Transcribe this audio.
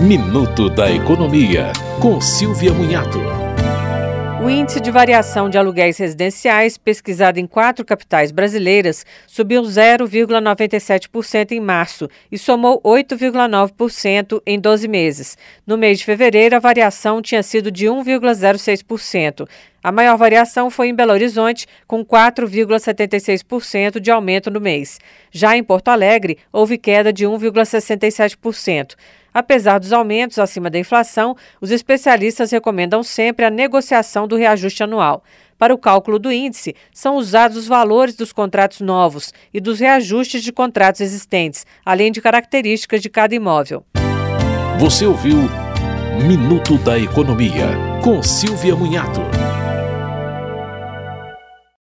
Minuto da Economia, com Silvia Munhato. O índice de variação de aluguéis residenciais, pesquisado em quatro capitais brasileiras, subiu 0,97% em março e somou 8,9% em 12 meses. No mês de fevereiro, a variação tinha sido de 1,06%. A maior variação foi em Belo Horizonte, com 4,76% de aumento no mês. Já em Porto Alegre, houve queda de 1,67%. Apesar dos aumentos acima da inflação, os especialistas recomendam sempre a negociação do reajuste anual. Para o cálculo do índice, são usados os valores dos contratos novos e dos reajustes de contratos existentes, além de características de cada imóvel. Você ouviu Minuto da Economia, com Silvia Munhato.